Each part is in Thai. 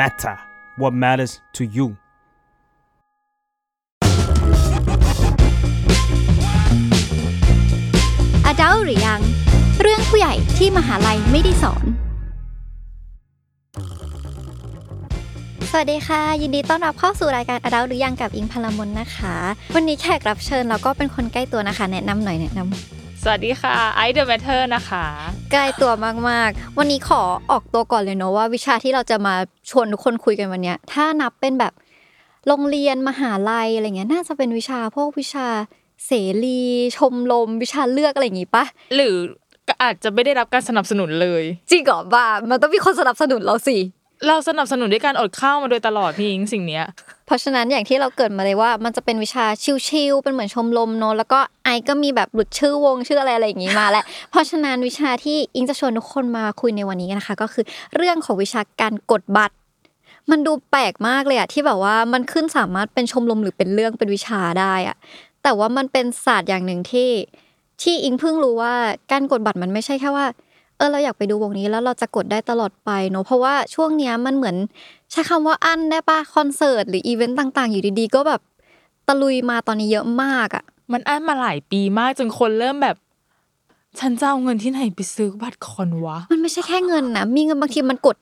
matter what matters to you adult หรือยัง เรื่องผู้ใหญ่ที่มหาลัยไม่ได้สอน สวัสดีค่ะ ยินดีต้อนรับเข้าสู่รายการ adult หรือยังกับอิงพลมนนะคะ วันนี้แขกรับเชิญเราก็เป็นคนใกล้ตัวนะคะ แนะนำหน่อยแนะนำ สวัสดีค่ะไอซ์ The MATTER นะคะ ใกล้ตัวมากๆ วันนี้ขอออกตัวก่อนเลยเนาะว่าวิชาที่เราจะมาชวนทุกคนคุยกันวันเนี้ยถ้านับเป็นแบบโรงเรียนมหาลัยอะไรเงี้ยน่าจะเป็นวิชาพวกวิชาเสรี ชมรมวิชาเลือกอะไรอย่างงี้ปะหรือก็อาจจะไม่ได้รับการสนับสนุนเลย จริงเหรอบ้ามันต้องมีคนสนับสนุนเราสิ เราสนับสนุนด้วยการอดข้าวมาโดยตลอดพี่อิงสิ่งเนี้ย เพราะฉะนั้นอย่างที่เราเกิดมาเลยว่า มันจะเป็นวิชาชิลๆเป็นเหมือนชมรมเนอะแล้วก็ไอก็มีแบบหลุดชื่อวงชื่ออะไรอะไรอย่างงี้มาแล้วเพราะฉะนั้นวิชาที่อิงจะชวนทุกคนมาคุยในวันนี้นะคะ ก็คือเรื่องของวิชาการกดบัตร มันดูแปลกมากเลยอะที่แบบว่ามันขึ้นสามารถเป็นชมรมหรือเป็นเรื่องเป็นวิชาได้อะแต่ว่ามันเป็นศาสตร์อย่างหนึ่งที่ที่อิงเพิ่งรู้ว่าการกดบัตรมันไม่ใช่แค่ว่า เออเราอยากไปดูวงนี้แล้วเราจะกดได้ตลอดไปเนอะเพราะว่าช่วงเนี้ยมันเหมือนใช้คำว่าอั้นได้ปะคอนเสิร์ตหรืออีเวนต์ต่าง ๆ อยู่ดีๆ ก็แบบตะลุยมาตอนนี้เยอะมากอะ มันอั้นมาหลายปีมากจนคนเริ่มแบบ ฉันจะเอาเงินที่ไหนไปซื้อบัตรคอนวะ มันไม่ใช่แค่เงินนะมีเงินบางทีมันกด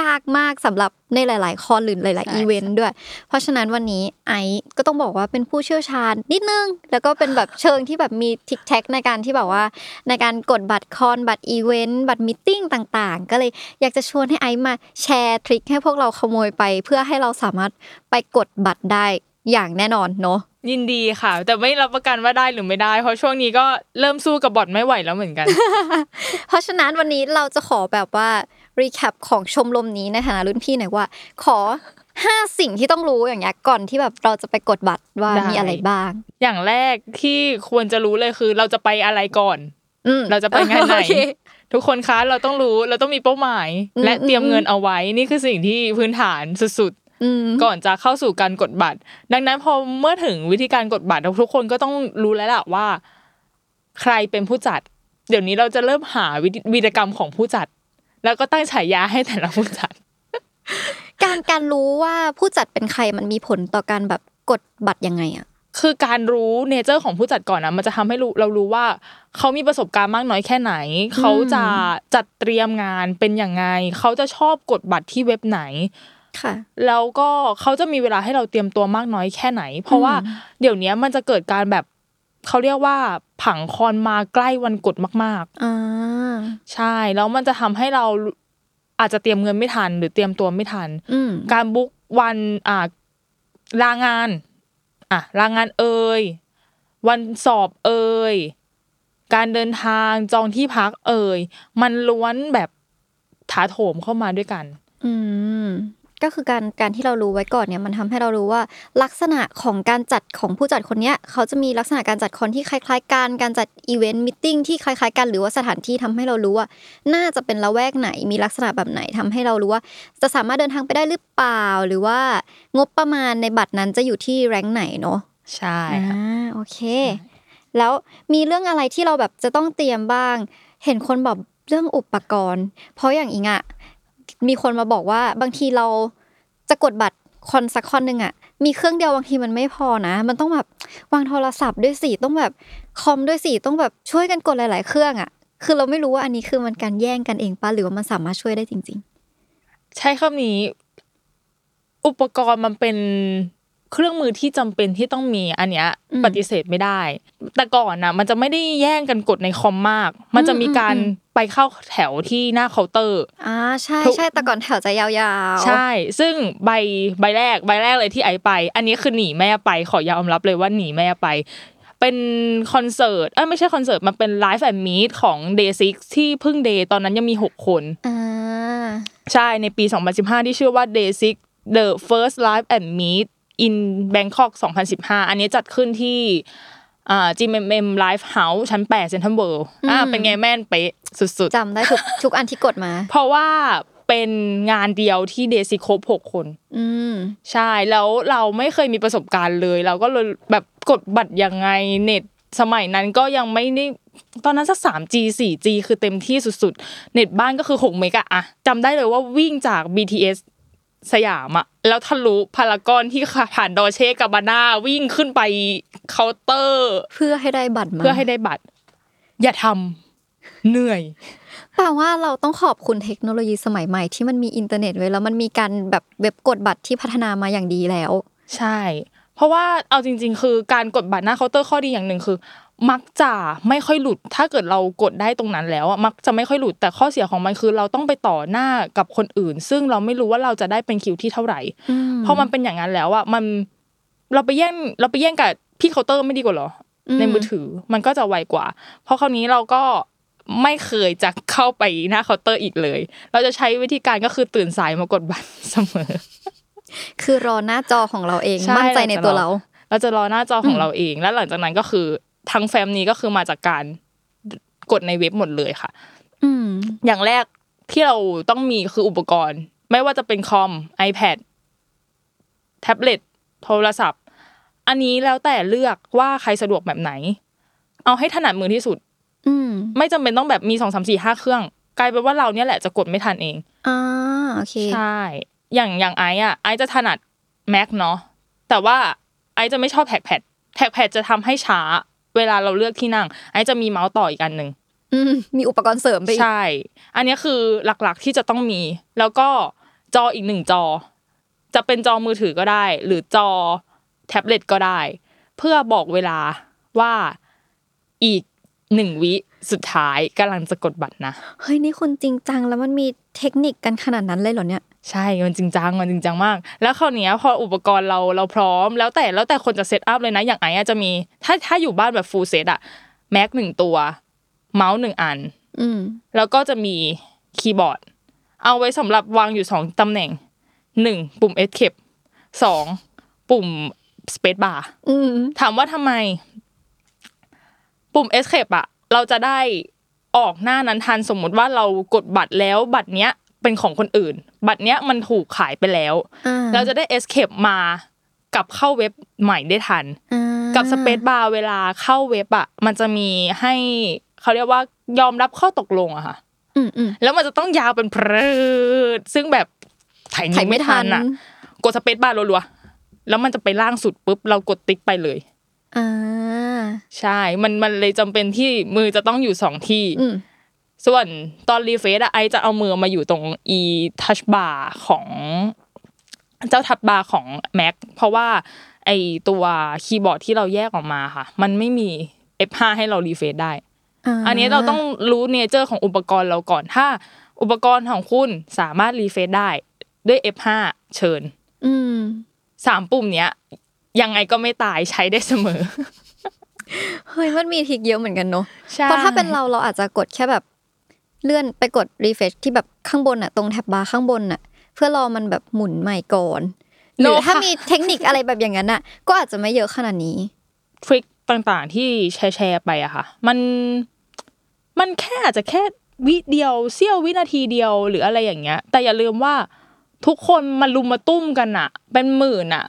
ยากมากสำหรับในหลาย ๆ คอนหรือหลายใช่ๆอีเวนต์ด้วย เพราะฉะนั้นวันนี้ไอซ์ก็ต้องบอกว่าเป็นผู้เชี่ยวชาญนิดนึง แล้วก็เป็นแบบเชิงที่แบบมี tactic ในการที่แบบว่า ในการกดบัตรคอนบัตรอีเวนต์บัตร meeting ต่าง ๆ ก็เลยอยากจะชวนให้ไอซ์มาแชร์ trick ให้พวกเราขโมยไปเพื่อให้เราสามารถไปกดบัตรได้อย่างแน่นอนเนาะยินดีค่ะ แต่ไม่รับประกันว่าได้หรือไม่ได้ เพราะช่วงนี้ก็เริ่มสู้กับบอทไม่ไหวแล้วเหมือนกัน เพราะฉะนั้นวันนี้เราจะขอแบบว่า รีแคปของชมรมนี้ในฐานะรุ่นพี่หน่อยว่า ขอห้าสิ่งที่ต้องรู้อย่างเงี้ยก่อนที่แบบเราจะไปกดบัตรว่าได้มีอะไรบ้าง อย่างแรกที่ควรจะรู้เลยคือ เราจะไปอะไรก่อนอืมเราจะไปงานไหนโอเคทุกคนคะเราต้องรู้เราต้องมีเป้าหมายอืมและเตรียมอืมเงินเอาไว้นี่คือสิ่งที่พื้นฐานสุดๆอืมก่อนจะเข้าสู่การกดบัตร ดังนั้นพอเมื่อถึงวิธีการกดบัตรทุกคนก็ต้องรู้แล้วล่ะว่า ใครเป็นผู้จัด เดี๋ยวนี้เราจะเริ่มหาวิธีวีรกรรมของผู้จัด แล้วก็ตั้งฉายาให้แต่ละผู้จัด การการรู้ว่าผู้จัดเป็นใครมันมีผลต่อการแบบกดบัตรยังไงอะคือการรู้เนเจอร์ของผู้จัดก่อนนะมันจะทำให้รู้เรารู้ว่า เขามีประสบการณ์มากน้อยแค่ไหน เขาจะจัดเตรียมงานเป็นอย่างไง เขาจะชอบกดบัตรที่เว็บไหนค่ะแล้วก็เขาจะมีเวลาให้เราเตรียมตัวมากน้อยแค่ไหน เพราะว่าเดี๋ยวนี้มันจะเกิดการแบบ เขาเรียกว่าผังคอนมาใกล้วันกดมากอ่าๆใช่แล้วมันจะทำให้เราอาจจะเตรียมเงินไม่ทัน หรือเตรียมตัวไม่ทันอืมการบุ๊กวันอ่าลางาน อะลางานเอ่ยวันสอบเอ่ยการเดินทางจองที่พักเอ่ยมันล้วนแบบถาโถมเข้ามาด้วยกัน อืม ก็คือการการที่เรารู้ไว้ก่อนเนี่ยมันทำให้เรารู้ว่า ลักษณะของการจัดของผู้จัดคนเนี้ยเขาจะมีลักษณะการจัดคอนที่คล้าย ๆ กันการจัด event meeting ที่คล้ายๆ กันหรือว่าสถานที่ทำให้เรารู้ว่า น่าจะเป็นละแวกไหนมีลักษณะแบบไหนทำให้เรารู้ว่า จะสามารถเดินทางไปได้หรือเปล่า หรือว่างบประมาณในบัตรนั้นจะอยู่ที่แรงค์ไหนเนาะใช่อ่าค่ะโอเค แล้วมีเรื่องอะไรที่เราแบบจะต้องเตรียมบ้าง เห็นคนบอกเรื่องอุปกรณ์ เพราะอย่างอิงอะ มีคนมาบอกว่าบางทีเราจะกดบัตรคอนสักคอนหนึ่งอะมีเครื่องเดียวบางทีมันไม่พอนะ มันต้องแบบวางโทรศัพท์ด้วยสิต้องแบบคอมด้วยสิต้องแบบช่วยกันกดหลาย ๆ เครื่องอะคือเราไม่รู้ว่าอันนี้คือมันการแย่งกันเองปะหรือว่ามันสามารถช่วยได้จริง ๆ ใช้คำนี้ อุปกรณ์มันเป็น เครื่องมือที่จำเป็นที่ต้องมีอันเนี้ยอืมปฏิเสธไม่ได้ แต่ก่อนนะมันจะไม่ได้แย่งกันกดในคอมมาก มันจะมีการอืมอืมไปเข้าแถวที่หน้าเคาน์เตอร์ๆอ่าใช่ทุกใช่แต่ก่อนแถวจะยาวๆ ใช่ ซึ่งใบใบแรกใบแรกเลยที่ไอไป อันนี้คือหนีแม่ไปขอยอมรับเลยว่าหนีแม่ไปเป็นคอนเสิร์ตเอ้ยไม่ใช่คอนเสิร์ตมันเป็นไลฟ์แอนด์มีทของ Day 6ที่เพิ่ง Day ตอนนั้นยังมี 6 คนอ่าใช่ในปี 2015 ที่ชื่อว่า Day 6 The First Live and Meet in Bangkok 2015 อันนี้จัดขึ้นที่อ่า GMM Live House ชั้น8 Central World อ่าอืมเป็นไงแม่นเป๊ะสุดจำได้ทุกทุกอันที่กดมาๆเพราะว่าเป็นงานเดียวที่เดซิครบ6คน อืใช่แล้วเราไม่เคยมีประสบการณ์เลย เราก็เลยแบบกดบัตรยังไงเน็ตสมัยนั้นก็ยังไม่ได้ตอนนั้นสัก 3G 4G คือเต็มที่สุดๆ เน็ตบ้านก็คือ 6 เมกะอะจำได้เลยว่าวิ่งจาก BTS สยามอะแล้วทะลุพารากอนที่ผ่าน Dolce & Gabbana วิ่งขึ้นไปเคาน์เตอร์ เพื่อให้ได้บัตรมาเพื่อให้ได้บัตร อย่าทำเหนื่อยแปลว่าเราต้องขอบคุณเทคโนโลยีสมัยใหม่ที่มันมีอินเทอร์เน็ตไว้แล้วมันมีการแบบเว็บกดบัตรที่พัฒนามาอย่างดีแล้ว ใช่ เพราะว่าเอาจริง ๆ คือการกดบัตรหน้าเคาน์เตอร์ข้อดีอย่างหนึ่งคือ มักจะไม่ค่อยหลุด ถ้าเกิดเรากดได้ตรงนั้นแล้วอะมักจะไม่ค่อยหลุดแต่ข้อเสียของมันคือ เราต้องไปต่อหน้ากับคนอื่น ซึ่งเราไม่รู้ว่าเราจะได้เป็นคิวที่เท่าไหร่อืมพอมันเป็นอย่างนั้นแล้วอะมันเราไปแย่งเราไปแย่งกับพี่เคาน์เตอร์ไม่ดีกว่าเหรออมในมือถือมันก็จะไวกว่า เพราะคราวนี้เราก็ไม่เคยจะเข้าไปหน้าเคาน์เตอร์อีกเลย เราจะใช้วิธีการก็คือตื่นสายมากดบัตรเสมอ คือรอหน้าจอของเราเองใช่มั่นใจในตัวเรา เราจะรอหน้าจอของเราเอง แล้วหลังจากนั้นก็คือ ทั้งแฟ้มนี้ก็คือมาจากการกดในเว็บหมดเลยค่ะ อืมอย่างแรกที่เราต้องมีคืออุปกรณ์ ไม่ว่าจะเป็นคอม iPad แท็บเล็ตโทรศัพท์ อันนี้แล้วแต่เลือกว่าใครสะดวกแบบไหน เอาให้ถนัดมือที่สุด อืมไม่จำเป็นต้องแบบมีสองสามสี่ห้าเครื่อง กลายเป็นว่าเราเนี่ยแหละจะกดไม่ทันเองอ่าโอเคใช่ อย่างอย่างไอซ์อะไอซ์จะถนัด Mac เนาะแต่ว่าไอซ์จะไม่ชอบแท็กแพดแท็กแพดจะทำให้ช้า เวลาเราเลือกที่นั่งไอซ์จะมีเมาส์ต่ออีกอันหนึ่งอืมมีอุปกรณ์เสริมไปอีกใช่ อันนี้คือหลักๆที่จะต้องมี แล้วก็จออีกหนึ่งจอ จะเป็นจอมือถือก็ได้ หรือจอแท็บเล็ตก็ได้ เพื่อบอกเวลาว่าอีก หนึ่งวิสุดท้ายกำลังจะกดบัตรนะเฮ้ยนี่คุณจริงจังแล้วมันมีเทคนิคกันขนาดนั้นเลยเหรอเนี่ยใช่มันจริงจังมันจริงจังมาก แล้วคราวเนี้ยพออุปกรณ์เราเราพร้อม แล้วแต่แล้วแต่คนจะ set up เลยนะ อย่างไอซ์อะจะมี ถ้าถ้าอยู่บ้านแบบ full set อะ Mac หนึ่งตัว เมาส์หนึ่งอัน อืมแล้วก็จะมีคีย์บอร์ด เอาไว้สำหรับวางอยู่สองตำแหน่งหนึ่งปุ่ม Escape สองปุ่ม Space Bar อืมถามว่าทำไม ปุ่ม Escape อะเราจะได้ออกหน้านั้นทันสมมุติว่าเรากดบัตรแล้วบัตรเนี้ยเป็นของคนอื่น บัตรเนี้ยมันถูกขายไปแล้วอ่าเราจะได้ Escape มากลับเข้าเว็บใหม่ได้ทันอ่ากับ Space Bar เวลาเข้าเว็บอะมันจะมีให้เขาเรียกว่ายอมรับข้อตกลงอะค่ะอืมอืมแล้วมันจะต้องยาวเป็นเพลิดซึ่งแบบถ่ายถ่ายนิ้วไม่ไม่ทัทันนอะกดสเปซบาร์รัวๆแล้วมันจะไปล่างสุดปุ๊บเรากดติ๊กไปเลย อ่าใช่ มันมันเลยจำเป็นที่มือจะต้องอยู่สองที่อืมส่วนตอนรีเฟซอะไอจะเอามือมาอยู่ตรง e touch bar ของเจ้า Touch Bar ของ Mac เพราะว่าไอตัวคีย์บอร์ดที่เราแยกออกมาค่ะ มันไม่มี F5 ให้เรา refresh ได้อันนี้เราต้องรู้ nature ของอุปกรณ์เราก่อน ถ้า อุปกรณ์ของคุณสามารถ refresh ได้ด้วย F5 เชิญอืมสามปุ่มเนี้ย ยังไงก็ไม่ตายใช้ได้เสมอเฮ้ยมันมี trick เยอะเหมือนกันเนอะใช่เพราะถ้าเป็นเราเราอาจจะกดแค่แบบเลื่อนไปกด refresh ที่แบบข้างบนอะตรง tab bar ข้างบนอะเพื่อรอมันแบบหมุนใหม่ก่อนหรือถ้ามีเทคนิคอะไรแบบอย่างนั้นอะก็อาจจะไม่เยอะขนาดนี้ทริคต่างๆที่แชร์แชร์ไปอะค่ะ มันมันแค่อาจจะแค่วิเดียวเสี้ยววินาทีเดียวหรืออะไรอย่างเงี้ย แต่อย่าลืมว่าทุกคนมาลุมมาตุ้มกันอะเป็นหมื่นอะ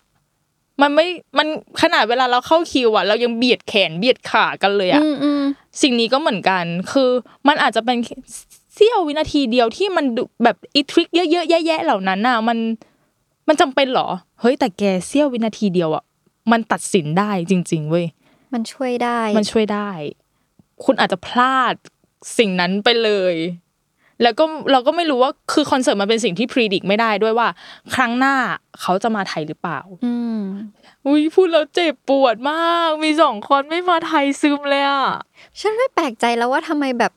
มันไม่มันขนาดเวลาเราเข้าคิวอะเรายังเบียดแขนเบียดขากันเลยอะอืมอืมสิ่งนี้ก็เหมือนกัน คือมันอาจจะเป็นเสี้ยววินาทีเดียวที่มันดูแบบอีทริคเยอะๆแยะๆเหล่านั้นน่ะ มันมันจำเป็นเหรอ เฮ้ยแต่แกเสี้ยววินาทีเดียวอะมันตัดสินได้จริง ๆ เว้ยมันช่วยได้ มันช่วยได้ คุณอาจจะพลาดสิ่งนั้นไปเลย แล้วก็เราก็ไม่รู้ว่าคือคอนเสิร์ตมันเป็นสิ่งที่พรีดิกไม่ได้ด้วยว่า ครั้งหน้าเขาจะมาไทยหรือเปล่าอืมอุ้ยพูดแล้วเจ็บปวดมาก มีสองคนไม่มาไทยซึมเลยอะฉันไม่แปลกใจแล้วว่าทำไมแบบ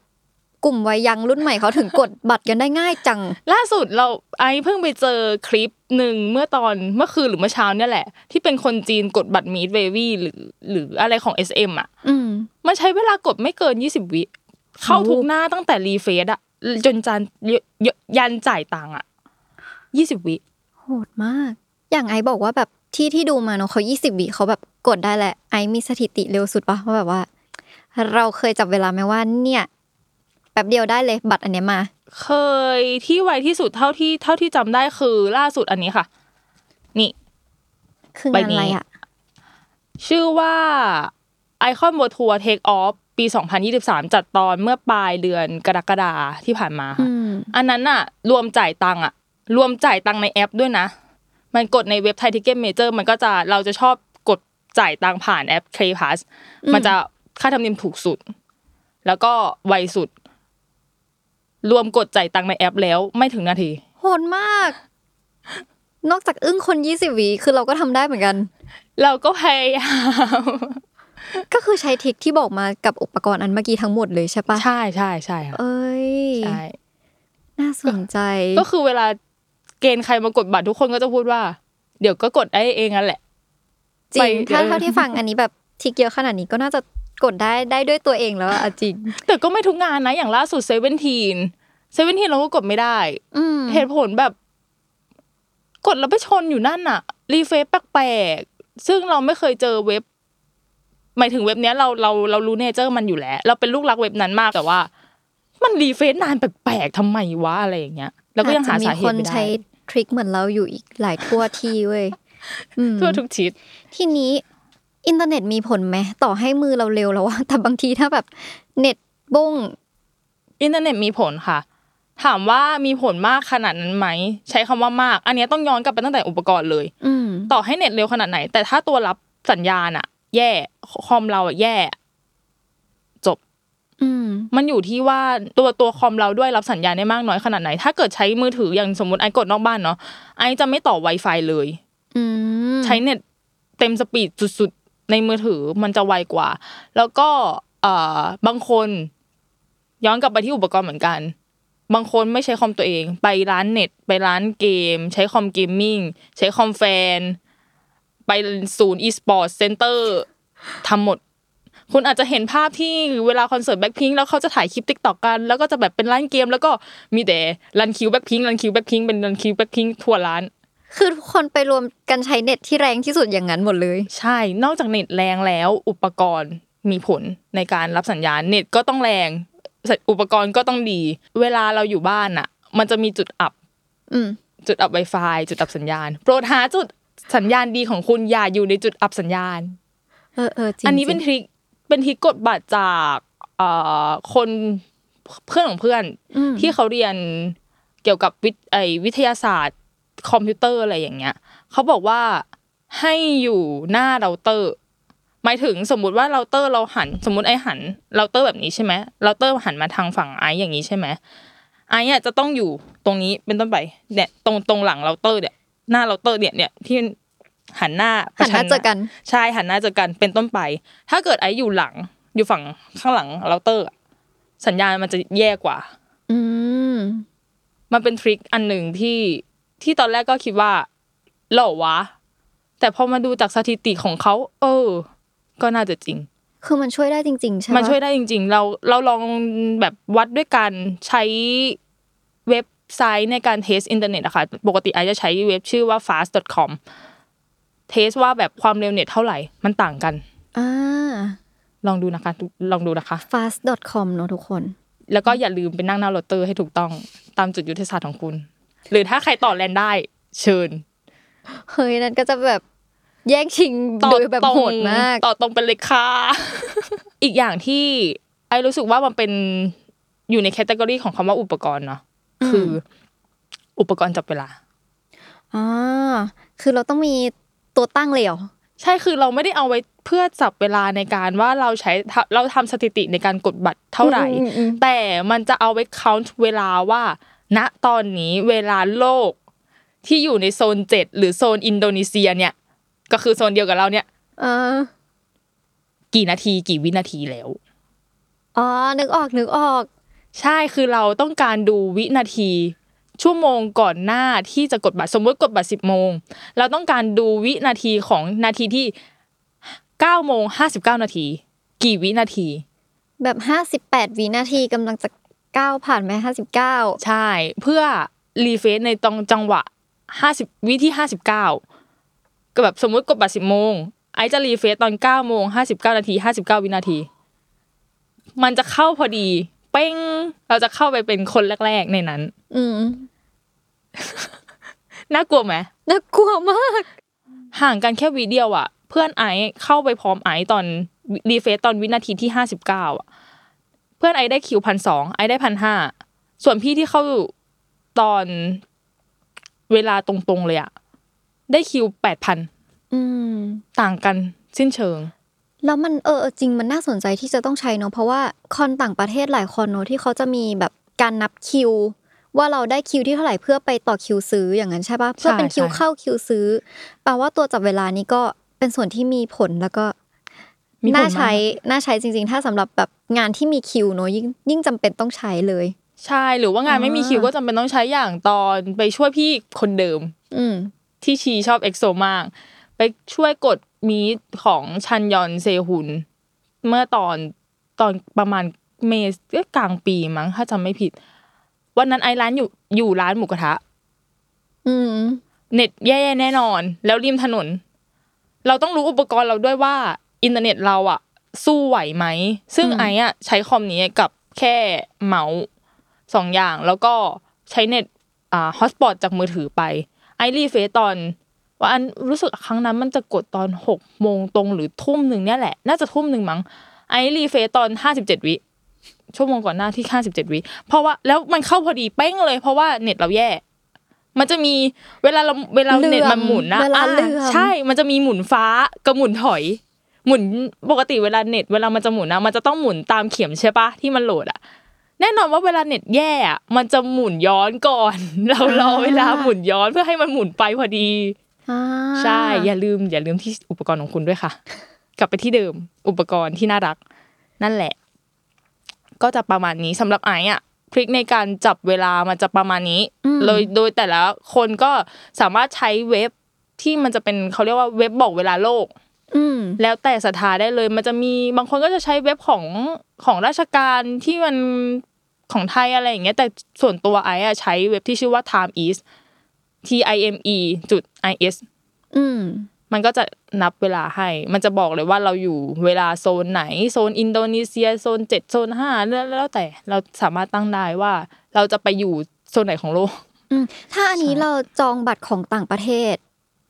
กลุ่มวัยยังรุ่นใหม่เขาถึงกดบัตรกันได้ง่ายจัง ล่าสุดเราไอเพิ่งไปเจอคลิปหนึ่งเมื่อตอนเมื่อคืนหรือเมื่อเช้าเนี่ยแหละ ที่เป็นคนจีนกดบัตรมีดเววี่หรือหรืออะไรของ SM อะอืมมันใช้เวลากดไม่เกิน20วิเข้าทุกหน้าตั้งแต่รีเฟซอะ จนจานยยยันจ่ายตังค์อะ20วิโหดมาก อย่างไอบอกว่าแบบที่ที่ดูมาเนาะเขายี่สิบวิเขาแบบกดได้แหละ ไอมีสถิติเร็วสุดปะว่าแบบว่า เราเคยจับเวลาไหมว่าเนี่ยแป๊บเดียวได้เลยบัตรอันเนี้ยมา เคยที่ไวที่สุดเท่าที่เท่าที่จำได้คือล่าสุดอันนี้ค่ะ นี่ คืองานอะไรใบนี้อะ ชื่อว่า Icon World Tour Take Off ปี 2023 จัดตอนเมื่อปลายเดือนกรกฎาที่ผ่านมาอืค่ะมอันนั้นน่ะรวมจ่ายตังค์อะรวมจ่ายตังค์ในแอปด้วยนะ มันกดในเว็บ Thai Ticket Major มันก็จะเราจะชอบกดจ่ายตังค์ผ่านแอป K PLUS มันจะค่าธรรมเนียมถูกสุด แล้วก็ไวสุด รวมกดจ่ายตังค์ในแอปแล้วไม่ถึงนาทีโหดมาก นอกจากอึ้งคนยี่สิบวิคือเราก็ทำได้เหมือนกัน เราก็พยายาม ก็คือใช้ trick ที่บอกมากับอุปกรณ์อันเมื่อกี้ทั้งหมดเลยใช่ปะใช่ใช่ใช่ค่ะเอ้ยใช่น่าสนใจ ก็คือเวลาเกณฑ์ใครมากดบัตรทุกคนก็จะพูดว่า เดี๋ยวก็กดได้เองนั่นแหละจริงไปถ้าเออเท่าที่ฟังอันนี้แบบ trick เยอะขนาดนี้ก็น่าจะกดได้ได้ด้วยตัวเองแล้วอะจริง แต่ก็ไม่ทุกงานนะอย่างล่าสุด SEVENTEEN SEVENTEEN เราก็กดไม่ได้อืมเหตุผลแบบ กดแล้วไปชนอยู่นั่นน่ะ refresh แปลกๆซึ่งเราไม่เคยเจอเว็บ หมายถึงเว็บเนี้ยเราเราเรารู้ nature มันอยู่แล้ว เราเป็นลูกรักเว็บนั้นมากแต่ว่า มันรีเฟซนานแปลกๆทำไมวะอะไรอย่างเงี้ย แล้วก็ยังหาอจจะสาเหมีคตุนไม่ได้ใช้ทริคเหมือนเราอยู่อีกหลายทั่วที่เว้ยอืมทั่วทุกทิศทีนี้อินเทอร์เน็ตมีผลไหมต่อให้มือเราเร็วแล้วว่าแต่บางทีถ้าแบบเน็ตบุ้งอินเทอร์เน็ตมีผลค่ะ ถามว่ามีผลมากขนาดนั้นไหมใช้คำว่ามาก อันเนี้ยต้องย้อนกลับไปตั้งแต่อุปกรณ์เลย อืมต่อให้เน็ตเร็วขนาดไหน แต่ถ้าตัวรับสัญญาณอะ แย่คอมเราอะแย่จบ อืมมันอยู่ที่ว่าตัวตัวคอมเราด้วยรับสัญญาณได้มากน้อยขนาดไหน ถ้าเกิดใช้มือถืออย่างสมมติไอซ์กดนอกบ้านเนาะไอซ์จะไม่ต่อ Wi-Fi เลยอืมใช้เน็ตเต็ม speed สุดๆในมือถือมันจะไวกว่า แล้วก็เอ่อบางคน ย้อนกลับไปที่อุปกรณ์เหมือนกัน บางคนไม่ใช้คอมตัวเอง ไปร้านเน็ต ไปร้านเกม ใช้คอม gamingใช้คอมแฟน ไปศูนย์ e-sport center ทำหมด คุณอาจจะเห็นภาพที่เวลาคอนเสิร์ตแบ็คพิงแล้วเขาจะถ่ายคลิป TikTok กัน แล้วก็จะแบบเป็นร้านเกม แล้วก็มีแต่ run คิว BLACKPINK run คิวแบ็คพิงเป็น run คิวแบ็คพิงทั่วร้าน คือทุกคนไปรวมกันใช้เน็ตที่แรงที่สุดอย่างนั้นหมดเลย ใช่ นอกจากเน็ตแรงแล้วอุปกรณ์มีผลในการรับสัญญาณเน็ตก็ต้องแรงอุปกรณ์ก็ต้องดี เวลาเราอยู่บ้านอะมันจะมีจุดอับอืมจุดอับ Wi-Fi จุดอับสัญญาณ โปรดหาจุด สัญญาณดีของคุณอย่าอยู่ในจุดอับสัญญาณ เออเออจริงอันนี้เป็น trick เป็น trick กดบัตรจากเอ่อคนเพื่อนของเพื่อนอืมที่เขาเรียนเกี่ยวกับวิทย์ไอ้วิทยาศาสตร์ คอมพิวเตอร์อะไรอย่างเงี้ยเขาบอกว่าให้อยู่หน้าเราเตอร์หมายถึงสมมุติว่าเราเตอร์เราหัน สมมุติไอซ์หันเราเตอร์แบบนี้ใช่ไหมเราเตอร์หันมาทางฝั่งไอซ์อย่างนี้ใช่ไหมไอซ์เนี่ยจะต้องอยู่ตรงนี้เป็นต้นไปเนี่ยตรงตรงหลังเราเตอร์เนี่ย หน้าเราเตอร์เนี่ยเนี่ยที่หันหน้าปหัระนหชัน้าเจอกันใช่หันหน้าเจอกันเป็นต้นไป ถ้าเกิดไอซ์อยู่หลัง อยู่ฝั่งข้างหลังเราเตอร์อะสัญญาณมันจะแย่กว่า อืมมันเป็น trick อันหนึ่งที่ที่ตอนแรกก็คิดว่าเหรอวะ แต่พอมาดูจากสถิติของเขาเออ ก็น่าจะจริง คือมันช่วยได้จริง ๆ ใช่ไหมมันช่วยได้จริง ๆ เราเราลองแบบวัดด้วยการใช้เว็บ ไซต์ในการ test อินเทอร์เน็ตอะค่ะปกติไอซ์จะใช้เว็บชื่อว่า fast.com test ว่าแบบความเร็วเน็ตเท่าไหร่มันต่างกันอ่าลองดูนะคะ ลองดูนะคะ fast.com เนอะทุกคน แล้วก็อย่าลืมไปนั่งหน้าโรเตอร์ให้ถูกต้องตามจุดยุทธศาสตร์ของคุณ หรือถ้าใครต่อแลนได้ เชิญ เฮ้ยนั่นก็จะแบบแย่งชิงต่อโดยแบบตรงโหดมาก ต่อตรงเป็นเลยค่ะ อีกอย่างที่ไอรู้สึกว่ามันเป็นอยู่ในแคตตากรีของคำว่าอุปกรณ์เนาะ คือ อุปกรณ์จับเวลาอ่าคือเราต้องมีตัวตั้งเลยเหรอใช่คือเราไม่ได้เอาไว้เพื่อจับเวลาในการว่าเราใช้เราทำสถิติในการกดบัตรเท่าไหร่อืมอืมอืมแต่มันจะเอาไว้ count เวลาว่า ณตอนนี้เวลาโลก ที่อยู่ในโซนเจ็ดหรือโซนอินโดนีเซียเนี่ย ก็คือโซนเดียวกับเราเนี่ยอ่ากี่นาทีกี่วินาทีแล้วอ๋อนึกออกนึกออก ใช่คือเราต้องการดูวินาทีชั่วโมงก่อนหน้าที่จะกดบัตรสมมติกดบัตรสิบโมงเราต้องการดูวินาทีของนาทีที่เก้าโมงห้าสิบเก้านาที กี่วินาที แบบห้าสิบแปดวินาทีกำลังจะก้าวผ่านไปห้าสิบเก้าใช่ เพื่อ refresh ในตรงจังหวะห้าสิบวิที่ห้าสิบเก้าก็แบบสมมุติกดบัตรสิบโมงไอซ์จะ refresh ตอนเก้าโมงห้าสิบเก้านาทีห้าสิบเก้าวินาที มันจะเข้าพอดี เป้ง เราจะเข้าไปเป็นคนแรกๆในนั้น อืมน่ากลัวไหมน่ากลัวมาก ห่างกันแค่วิเดียวอะ เพื่อนไอซ์เข้าไปพร้อมไอซ์ตอนrefresh ตอนวินาทีที่ห้าสิบเก้าอะ เพื่อนไอซ์ได้คิวพันสองไอซ์ได้พันห้าส่วนพี่ที่เข้าตอนเวลาตรงๆเลยอะได้คิวแปดพันอืมต่างกันสิ้นเชิง แล้วมันเออเออจริงมันน่าสนใจที่จะต้องใช้เนอะเพราะว่าคอนต่างประเทศหลายคอนเนอะที่เขาจะมีแบบการนับคิว ว่าเราได้คิวที่เท่าไหร่เพื่อไปต่อคิวซื้ออย่างนั้นใช่ปะเพื่อเป็นคิวใช่เข้าคิวซื้อแปลว่าตัวจับเวลานี้ก็เป็นส่วนที่มีผลแล้วก็มีผลน่ามากใช้น่าใช้จริง ๆ ถ้าสำหรับแบบงานที่มีคิวเนอะยิ่งยิ่งจำเป็นต้องใช้เลย ใช่หรือว่างานไม่มีอ่าคิวก็จำเป็นต้องใช้อย่างตอนไปช่วยพี่คนเดิม อืมที่ชีชอบเอ็กโซมาก ไปช่วยกดมีดของชันยอนเซฮุน เมื่อตอนตอนประมาณเมษเอ้ยกลางปีมั้งถ้าจำไม่ผิด วันนั้นไอซ์ร้านอยู่อยู่ร้านหมูกระทะ อืม เน็ตแย่แน่นอน แล้วริมถนน เราต้องรู้อุปกรณ์เราด้วยว่า อินเทอร์เน็ตเราอะสู้ไหวไหม ซึ่งอืมไอซ์อะใช้คอมนี้กับแค่เมาส์สองอย่างแล้วก็ใช้เน็ตอ่า hotspot จากมือถือไป ไอซ์ refresh ตอน ว่าอันรู้สึกครั้งนั้นมันจะกดตอนหกโมงตรงหรือทุ่มหนึ่งเนี่ยแหละ น่าจะทุ่มหนึ่งมั้งไอซ์ refresh ตอนห้าสิบเจ็ดวิชั่วโมงก่อนหน้าที่ห้าสิบเจ็ดวิเพราะว่าแล้วมันเข้าพอดีเป้งเลย เพราะว่าเน็ตเราแย่ มันจะมีเวลาเราเวลาเหลื่อมเน็ตมันหมุนนะเวลาอ่เหลื่อมใช่ มันจะมีหมุนฟ้ากับหมุนถอย หมุนปกติเวลาเน็ตเวลามันจะหมุนนะมันจะต้องหมุนตามเข็มใช่ปะที่มันโหลดอะแน่นอนว่าเวลาเน็ตแย่อะมันจะหมุนย้อนก่อน เรารอเวลาหมุนย้อนเพื่อให้มันหมุนไปพอดีอ่า ใช่อย่าลืม อย่าลืมที่อุปกรณ์ของคุณด้วยค่ะ กลับไปที่เดิม อุปกรณ์ที่น่ารัก นั่นแหละ ก็จะประมาณนี้สำหรับไอ้อะพริกในการจับเวลามันจะประมาณนี้อืมเลยโดยแต่ละคนก็สามารถใช้เว็บที่มันจะเป็นเขาเรียกว่าเว็บบอกเวลาโลกอืมแล้วแต่ศรัทธาได้เลย มันจะมีบางคนก็จะใช้เว็บของของราชการที่มันของไทยอะไรอย่างเงี้ยแต่ส่วนตัวไอ้อะใช้เว็บที่ชื่อว่า Time is T I M E จุด I S อืมมันก็จะนับเวลาให้ มันจะบอกเลยว่าเราอยู่เวลาโซนไหน โซนอินโดนีเซีย โซนเจ็ดโซนห้าแล้วแล้วแต่เราสามารถตั้งได้ว่า เราจะไปอยู่โซนไหนของโลกอืมถ้าอันนี้ใช่เราจองบัตรของต่างประเทศ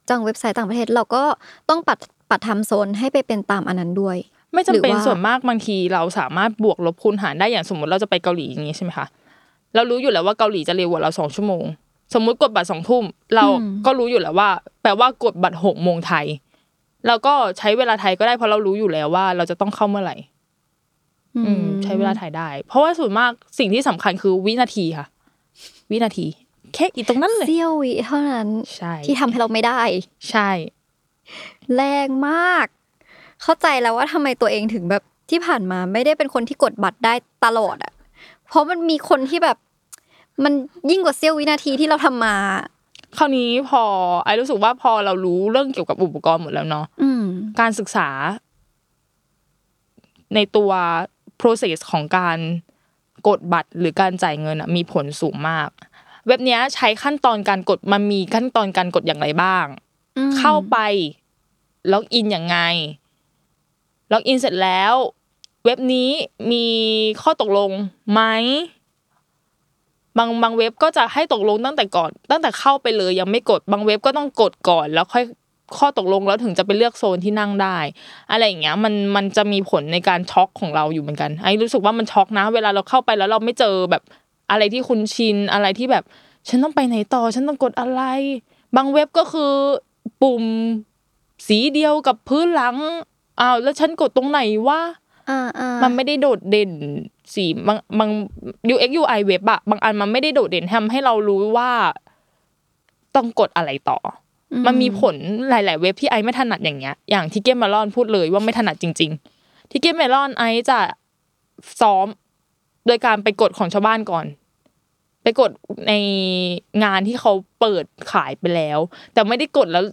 จองเว็บไซต์ต่างประเทศเราก็ต้องปัดปัดทำโซนให้ไปเป็นตามอันนั้นด้วย ไม่จำเป็นหรือว่าส่วนมากบางทีเราสามารถบวกลบคูณหารได้อย่างสมมติเราจะไปเกาหลีอย่างนี้ใช่ไหมคะเรารู้อยู่แล้วว่าเกาหลีจะเร็วกว่าเราสองชั่วโมง สมมุติกดบัตรสองทุ่มเราก็รู้อยู่แล้วว่า แปลว่ากดบัตรหกโมงไทยเราก็ใช้เวลาไทยก็ได้เพราะเรารู้อยู่แล้วว่า เราจะต้องเข้าเมื่อไหร่อืม ใช้เวลาถ่ายได้ เพราะว่าส่วนมากสิ่งที่สำคัญคือวินาทีค่ะ วินาทีแค่อีตรงนั้นเลยเสี้ยววิเท่านั้นใช่ที่ทำให้เราไม่ได้ ใช่ แรงมาก เข้าใจแล้วว่าทำไมตัวเองถึงแบบที่ผ่านมาไม่ได้เป็นคนที่กดบัตรได้ตลอดอะ เพราะมันมีคนที่แบบ มันยิ่งกว่าเสี้ยววินาทีที่เราทำมา คราวนี้พอ ไอรู้สึกว่าพอเรารู้เรื่องเกี่ยวกับอุปกรณ์หมดแล้วเนาะอืมการศึกษา ในตัว process ของการกดบัตรหรือการจ่ายเงินอะมีผลสูงมาก เว็บเนี้ยใช้ขั้นตอนการกดมันมีขั้นตอนการกดอย่างไรบ้างอืมเข้าไปlogin ยังไง login เสร็จแล้ว เว็บนี้มีข้อตกลงไหม บางบางเว็บก็จะให้ตกลงตั้งแต่ก่อน ตั้งแต่เข้าไปเลยยังไม่กด บางเว็บก็ต้องกดก่อนแล้วค่อยข้อตกลงแล้วถึงจะไปเลือกโซนที่นั่งได้ อะไรอย่างเงี้ยมันมันจะมีผลในการช็อกของเราอยู่เหมือนกันไอซ์รู้สึกว่ามันช็อกนะ เวลาเราเข้าไปแล้วเราไม่เจอแบบอะไรที่คุ้นชินอะไรที่แบบ ฉันต้องไปไหนต่อ ฉันต้องกดอะไร บางเว็บก็คือปุ่มสีเดียวกับพื้นหลังอ้าวแล้วฉันกดตรงไหนวะอ่าอ่ามันไม่ได้โดดเด่น สีบางบาง UX UI เว็บอะบางอันมันไม่ได้โดดเด่นทำให้เรารู้ว่าต้องกดอะไรต่ออมันมีผลหลาย ๆ เว็บที่ไอไม่ถนัดอย่างเงี้ย อย่างที่เกมเมลอนพูดเลยว่าไม่ถนัดจริง ๆ ที่เกมเมลอนไอจะซ้อมโดยการไปกดของชาวบ้านก่อน ไปกดในงานที่เขาเปิดขายไปแล้ว แต่ไม่ได้กดแล้ว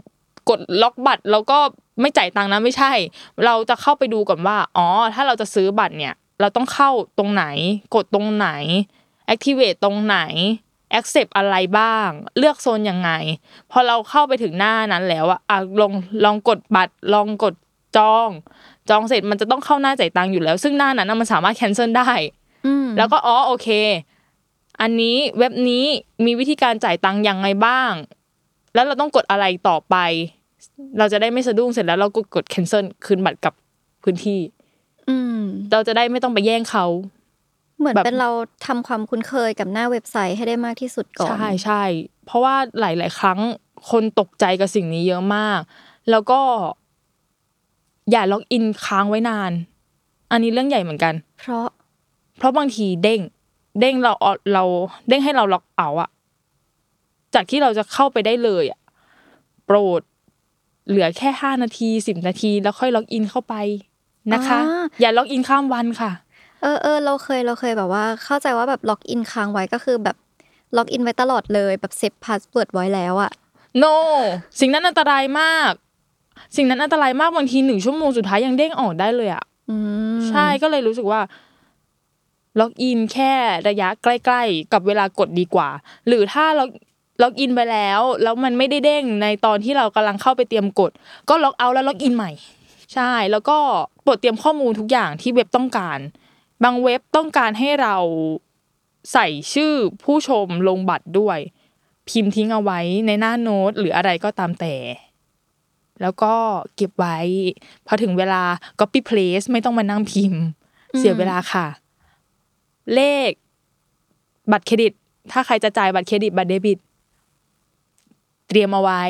กดล็อกบัตรแล้วก็ไม่จ่ายตังค์นะไม่ใช่ เราจะเข้าไปดูก่อนว่า อ๋อ ถ้าเราจะซื้อบัตรเนี่ย เราต้องเข้าตรงไหน กดตรงไหน activate ตรงไหน accept อะไรบ้าง เลือกโซนยังไง พอเราเข้าไปถึงหน้านั้นแล้วอะอะลองลองกดบัตร ลองกดจอง จองเสร็จมันจะต้องเข้าหน้าจ่ายตังค์อยู่แล้ว ซึ่งหน้านั้นนะมันสามารถ cancel ได้อืมแล้วก็อ๋อโอเค อันนี้เว็บนี้มีวิธีการจ่ายตังค์ยังไงบ้าง แล้วเราต้องกดอะไรต่อไป เราจะได้ไม่สะดุ้งเสร็จแล้วเราก็กด cancel คืนบัตรกลับพื้นที่ อืม เราจะได้ไม่ต้องไปแย่งเขา เหมือนแบบเป็นเราทำความคุ้นเคยกับหน้าเว็บไซต์ให้ได้มากที่สุดก่อน ใช่ใช่ เพราะว่าหลาย ๆ ครั้งคนตกใจกับสิ่งนี้เยอะมาก แล้วก็ อย่า login ค้างไว้นาน อันนี้เรื่องใหญ่เหมือนกัน เพราะ เพราะบางทีเด้ง เด้งเราเอาเราเด้งให้เรา logout อะจากที่เราจะเข้าไปได้เลยอะโปรด เหลือแค่ห้านาทีสิบนาที แล้วค่อย login เข้าไป นะคะอ่าอย่า login ข้ามวันค่ะ เออเออเราเคยเราเคยแบบว่า เข้าใจว่าแบบ login ค้างไว้ก็คือแบบ login ไว้ตลอดเลยแบบ save password ไว้แล้วอะ no สิ่งนั้นอันตรายมาก สิ่งนั้นอันตรายมากบางทีหนึ่งชั่วโมงสุดท้ายยังเด้งออกได้เลยอะอืมใช่ก็เลยรู้สึกว่าล็อกอินแค่ระยะใกล้ ๆ กับเวลากดดีกว่า หรือถ้าล็อกล็อกอินไปแล้ว แล้วมันไม่ได้เด้งในตอนที่เรากำลังเข้าไปเตรียมกด ก็ล็อกเอาท์แล้วล็อกอินใหม่ ใช่ แล้วก็ปลดเตรียมข้อมูลทุกอย่างที่เว็บต้องการ บางเว็บต้องการให้เราใส่ชื่อผู้ชมลงบัตรด้วย พิมพ์ทิ้งเอาไว้ในหน้าโน้ตหรืออะไรก็ตามแต่ แล้วก็เก็บไว้ พอถึงเวลา copy paste ไม่ต้องมานั่งพิมพ์ เสียเวลาค่ะ เลข บัตรเครดิต ถ้าใครจะจ่ายบัตรเครดิตบัตรเดบิต เตรียมเอาไว้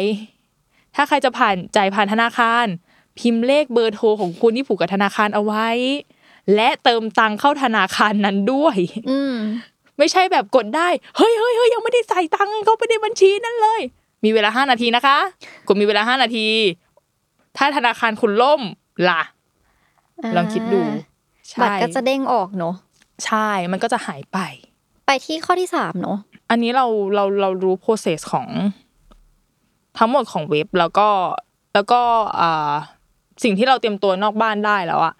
ถ้าใครจะผ่านจ่ายผ่านธนาคาร พิมพ์เลขเบอร์โทรของคุณที่ผูกกับธนาคารเอาไว้ และเติมตังเข้าธนาคารนั้นด้วยอืมไม่ใช่แบบกดได้ เฮ้ยเฮ้ยเฮ้ยยังไม่ได้ใส่ตังค์เข้าไปในบัญชีนั้นเลย มีเวลาห้านาทีนะคะคุณมีเวลาห้านาที ถ้าธนาคารคุณล่มล่ะ ลองคิดดูใช่บัตรก็จะเด้งออกเนอะใช่ มันก็จะหายไป ไปที่ข้อที่สามเนอะอันนี้เราเราเรารู้ process ของ ทั้งหมดของเว็บแล้วก็แล้วก็อ่า สิ่งที่เราเตรียมตัวนอกบ้านได้แล้วอะ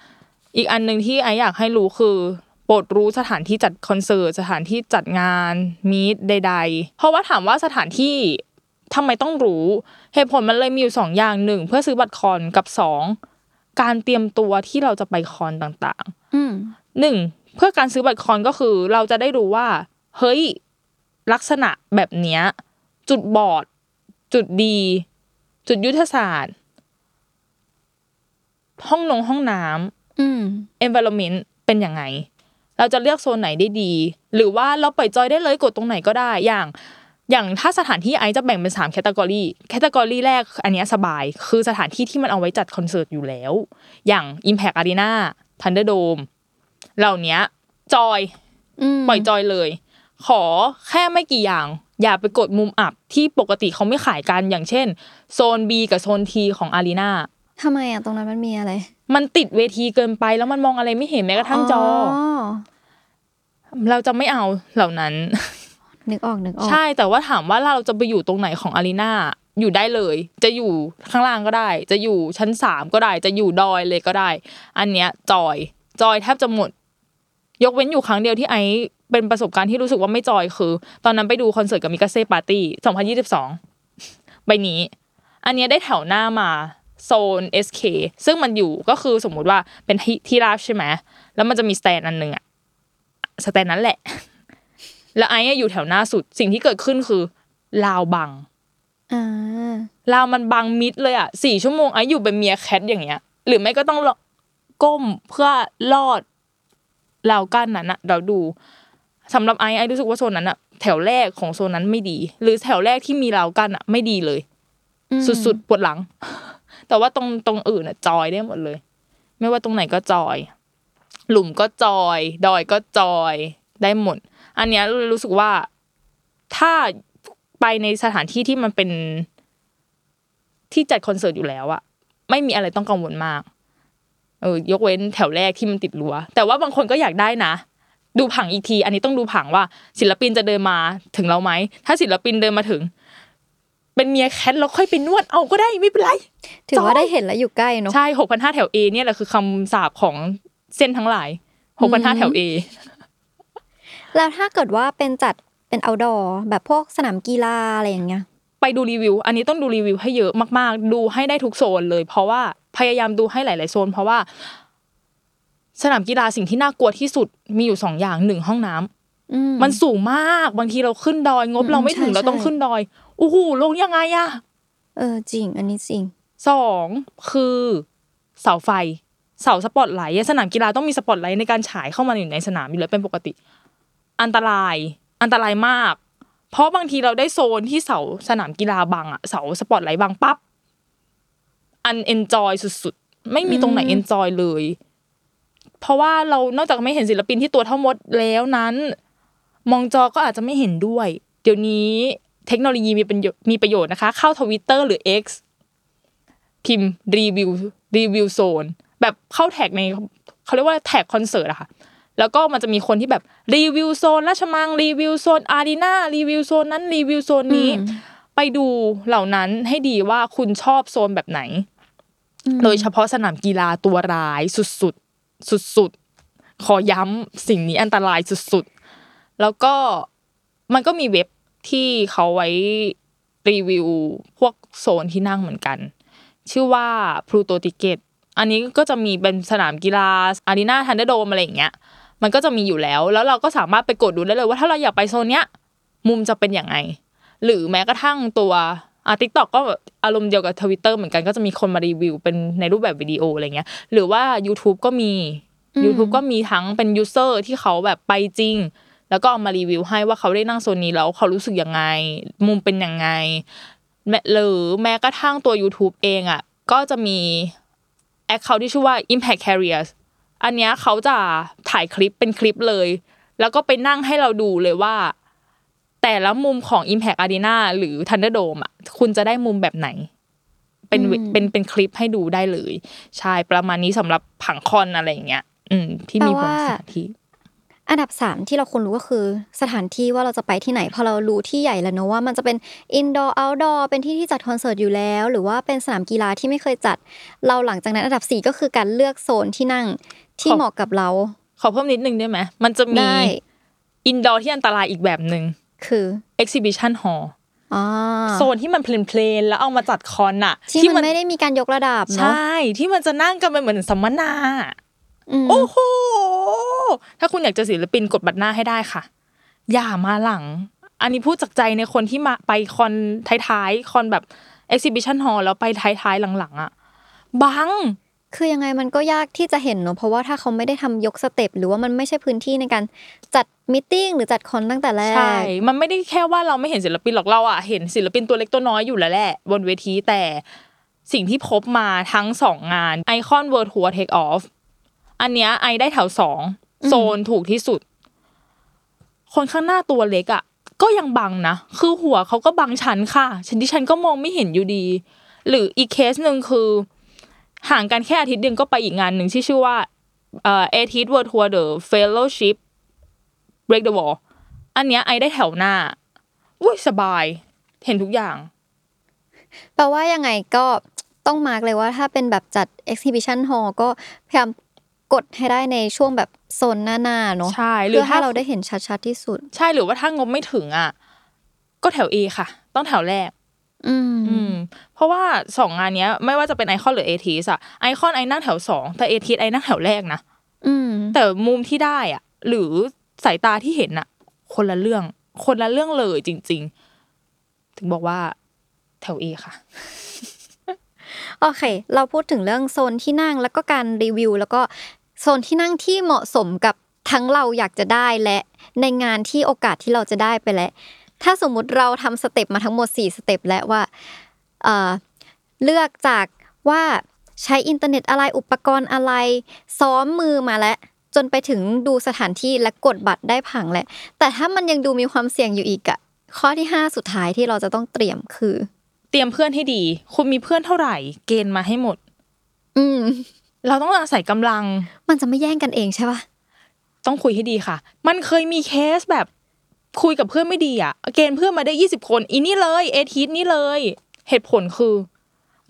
อีกอันหนึ่งที่ไออยากให้รู้คือโปรดรู้สถานที่จัดคอนเสิร์ตสถานที่จัดงานมีดใด ๆ เพราะว่าถามว่าสถานที่ทำไมต้องรู้เหตุผลมันเลยมีอยู่สองอย่างหนึ่งเพื่อซื้อบัตรคอนกับสองการเตรียมตัวที่เราจะไปคอนต่างๆอืมหนึ่งเพื่อการซื้อบัตรคอนก็คือ เราจะได้รู้ว่า เฮ้ย ลักษณะแบบเนี้ย จุดบอด จุดดี จุดยุทธศาสตร์ ห้องนงห้องน้อืมำ environment เป็นยังไง เราจะเลือกโซนไหนได้ดี หรือว่าเราปล่อยจอยได้เลยกดตรงไหนก็ได้อย่างอย่างถ้าสถานที่ไอซ์จะแบ่งเป็นสาม category category แรกอันเนี้ยสบาย คือสถานที่ที่มันเอาไว้จัดคอนเสิร์ตอยู่แล้ว อย่าง Impact Arena Thunderdome เหล่าเนี้ย joy อืมปล่อยจอยเลย ขอแค่ไม่กี่อย่าง อย่าไปกดมุมอับที่ปกติเขาไม่ขายกันอย่างเช่น โซน B กับโซน T ของอารีนา ทำไมอะตรงนั้นมันมีอะไร มันติดเวทีเกินไปแล้วมันมองอะไรไม่เห็นแม้กระทั่งจอ เราจะไม่เอาเหล่านั้น นึกออกนึกออก ใช่แต่ว่าถามว่าเราจะไปอยู่ตรงไหนของอารีนาอยู่ได้เลย จะอยู่ข้างล่างก็ได้ จะอยู่ชั้นสามก็ได้ จะอยู่ดอยเลยก็ได้ อันเนี้ย จอย จอยแทบจะหมด ยกเว้นอยู่ครั้งเดียวที่ไอซ์เป็นประสบการณ์ที่รู้สึกว่าไม่ joy คือ ตอนนั้นไปดูคอนเสิร์ตกับมิกาเซ่ปาร์ตี้ 2022 ใบนี้ อันเนี้ยได้แถวหน้ามา โซน SK ซึ่งมันอยู่ก็คือสมมุติว่าเป็นที่ที่ราบใช่ไหมแล้วมันจะมี stand อันหนึ่งอะ stand นั้นแหละ แล้วไอซ์อะอยู่แถวหน้าสุดสิ่งที่เกิดขึ้นคือราวบังอ่าลาวมันบังมิดเลยอะสี่ชั่วโมงไอ้อยู่เป็นเมียแคทอย่างเงี้ย หรือไม่ก็ต้องก้มเพื่อลอดราวกั้นนั้นอะเราดูสำหรับไอ้ไอ้รู้สึกว่าโซนนั้นอะแถวแรกของโซนนั้นไม่ดี หรือแถวแรกที่มีราวกั้นอะไม่ดีเลยอืมสุดๆปวดหลัง แต่ว่าตรงตรงอื่นอะจอยได้หมดเลย ไม่ว่าตรงไหนก็จอย หลุมก็จอย ดอยก็จอยได้หมด อันเนี้ยรู้สึกว่าถ้าไปในสถานที่ที่มันเป็นที่จัดคอนเสิร์ตอยู่แล้วอะไม่มีอะไรต้องกังวลมาก เออยกเว้นแถวแรกที่มันติดรั้วแต่ว่าบางคนก็อยากได้นะ ดูผังอีกที อันนี้ต้องดูผังว่าศิลปินจะเดินมาถึงเราไหมถ้าศิลปินเดินมาถึง เป็นเมียแคทแล้วค่อยไปนวดเอาก็ได้ไม่เป็นไรถือว่าได้เห็นแล้วอยู่ใกล้เนอะใช่หกพันห้าแถว A เนี่ยแหละคือคำสาปของเส้นทั้งหลายหกพันห้าแถว A แล้วถ้าเกิดว่าเป็นจัดเป็น outdoor แบบพวกสนามกีฬาอะไรอย่างเงี้ยไปดูรีวิว อันนี้ต้องดูรีวิวให้เยอะมาก ๆ ดูให้ได้ทุกโซนเลย เพราะว่าพยายามดูให้หลาย ๆ โซน เพราะว่า สนามกีฬาสิ่งที่น่ากลัวที่สุดมีอยู่สองอย่างหนึ่งห้องน้ำอืมมันสูงมากบางทีเราขึ้นดอยงบอืมเราไม่ถึงใช่เราต้องใช่ขึ้นดอยโอ้โหลงยังไงอะเออจริง อันนี้จริงสองคือเสาไฟ เสาสปอตไลท์สนามกีฬาต้องมีสปอตไลท์ในการฉายเข้ามาอยู่ในสนามอยู่แล้วเป็นปกติ อันตรายอันตรายมาก เพราะบางทีเราได้โซนที่เสาสนามกีฬาบังอะเสาสปอตไลท์บังปั๊บอัน enjoy สุดๆ ไม่มีตรงไหน enjoy เลย เพราะว่าเรานอกจากไม่เห็นศิลปินที่ตัวเท่ามดแล้วนั้น มองจอก็อาจจะไม่เห็นด้วย เดี๋ยวนี้ เทคโนโลยีมีเป็นมีประโยชน์นะคะ เข้าทวิตเตอร์หรือ X พิมพ์รีวิวรีวิวโซนแบบเข้าแท็กในเขาเรียกว่าแท็กคอนเสิร์ตอะค่ะแล้วก็มันจะมีคนที่แบบรีวิวโซนราชมังรีวิวโซนอารีนารีวิวโซนนั้นรีวิวโซนนี้ ไปดูเหล่านั้นให้ดีว่าคุณชอบโซนแบบไหน โดยเฉพาะสนามกีฬาตัวร้ายสุดๆสุดๆขอย้ำสิ่งนี้อันตรายสุดๆ แล้วก็มันก็มีเว็บ ที่เขาไว้รีวิวพวกโซนที่นั่งเหมือนกัน ชื่อว่า Pluto Ticket อันนี้ก็จะมีเป็นสนามกีฬาอารีนาทันเดอร์โดมอะไรอย่างเงี้ยมันก็จะมีอยู่แล้ว แล้วเราก็สามารถไปกดดูได้เลยว่าถ้าเราอยากไปโซนเนี้ยมุมจะเป็นอย่างไง หรือแม้กระทั่งตัวอะ TikTok ก็แบบอารมณ์เดียวกับทวิตเตอร์เหมือนกันก็จะมีคนมารีวิวเป็นในรูปแบบวิดีโออะไรเงี้ย หรือว่า YouTube ก็มี YouTube ก็มีทั้งเป็น user ที่เขาแบบไปจริง แล้วก็เอามารีวิวให้ว่าเขาได้นั่งโซนนี้แล้วเขารู้สึกยังไง มุมเป็นยังไงแม้หรือแม้กระทั่งตัว YouTube เองอะก็จะมี account ที่ชื่อว่า Impact Careers อันเนี้ยเขาจะถ่ายคลิปเป็นคลิปเลย แล้วก็ไปนั่งให้เราดูเลยว่า แต่ละมุมของ Impact Arena หรือ Thunderdome อะคุณจะได้มุมแบบไหน เป็นเวเป็นเป็นคลิปให้ดูได้เลย ใช่ประมาณนี้สำหรับผังคอนอะไรอย่างเงี้ย อืมที่มีผลสถานที่ อันดับสามที่เราควรรู้ก็คือ สถานที่ว่าเราจะไปที่ไหนพอเรารู้ที่ใหญ่แล้วเนอะว่ามันจะเป็น indoor outdoor เป็นที่ที่จัดคอนเสิร์ตอยู่แล้ว หรือว่าเป็นสนามกีฬาที่ไม่เคยจัด เราหลังจากนั้นอันดับสี่ก็คือการเลือกโซนที่นั่งที่ขอเหมาะกับเรา ขอเพิ่มนิดนึงได้ไหมมันจะมีได้ indoor ที่อันตรายอีกแบบหนึ่งคือ exhibition hall อ๋อโซนที่มันเพลนๆแล้วเอามาจัดคอนอะที่มันไม่ได้มีการยกระดับใชเนาะ่ที่มันจะนั่งกันเป็นเหมือนสัมมนาอืม โอ้โห ถ้าคุณอยากจะศิลปินกดบัตรหน้าให้ได้ค่ะ อย่ามาหลัง อันนี้พูดจากใจในคนที่มาไปคอนท้ายๆคอนแบบ exhibition hall แล้วไปท้ายๆหลังๆอะบังคือยังไงมันก็ยากที่จะเห็นเนอะเพราะว่าถ้าเขาไม่ได้ทำยกสเต็ปหรือว่ามันไม่ใช่พื้นที่ในการจัด meeting หรือจัดคอนตั้งแต่แรกใช่ มันไม่ได้แค่ว่าเราไม่เห็นศิลปินหรอกเราอะเห็นศิลปินตัวเล็กตัวน้อยอยู่แล้วแหละบนเวทีแต่สิ่งที่พบมาทั้งสองงาน iKON world tour Take Off อันเนี้ย I ได้แถวสองโซนถูกที่สุด คนข้างหน้าตัวเล็กอะก็ยังบังนะคือหัวเขาก็บังฉันค่ะ ฉันที่ฉันก็มองไม่เห็นอยู่ดี หรืออีกเคสหนึ่งคือ ห่างกันแค่อาทิตย์เดียวก็ไปอีกงานหนึ่งที่ชื่อว่าเอ่อ ATEEZ world tour The Fellowship break the wall อันเนี้ย I ได้แถวหน้าอุ้ยสบาย เห็นทุกอย่างแปลว่ายังไงก็ต้อง mark เลยว่าถ้าเป็นแบบจัด exhibition hall ก็พยายาม กดให้ได้ในช่วงแบบโซนหน้าๆเนาะใช่หรืเพื่ออถ้าให้เราได้เห็นชัดๆที่สุด ใช่หรือว่าถ้างบไม่ถึงอะก็แถว A ค่ะ ต้องแถวแรกอืมอืมเพราะว่าสองงานเนี้ย ไม่ว่าจะเป็นไอคอนหรือเอทีสอะไอคอนไอนั่งแถวสองแต่เอทีไอนั่งแถวแรกนะอืมแต่มุมที่ได้อะ หรือสายตาที่เห็นอะ คนละเรื่อง คนละเรื่องเลยจริง ๆ ถึงบอกว่า แถว A ค่ะโอเค เราพูดถึงเรื่องโซนที่นั่งแล้วก็การรีวิว แล้วก็ โซนที่นั่งที่เหมาะสมกับทั้งเราอยากจะได้และในงานที่โอกาสที่เราจะได้ไปแล้วถ้าสมมุติเราทำ step มาทั้งหมด 4 step แล้วว่าเอ่อเลือกจากว่าใช้อินเทอร์เน็ตอะไรอุปกรณ์อะไร ซ้อมมือมาแล้วจนไปถึงดูสถานที่และกดบัตรได้ผังแหละแต่ถ้ามันยังดูมีความเสี่ยงอยู่อีกอะข้อที่ 5 สุดท้ายที่เราจะต้องเตรียมคือ เตรียมเพื่อนให้ดี คุณมีเพื่อนเท่าไหร่ เกณฑ์มาให้หมด อืม เราต้องอาศัยกำลัง มันจะไม่แย่งกันเองใช่ปะต้องคุยให้ดีค่ะ มันเคยมีเคสแบบคุยกับเพื่อนไม่ดีอะ เกณฑ์เพื่อนมาได้ยี่สิบคน อีนี่เลย เอทีสนี่เลย เหตุผลคือ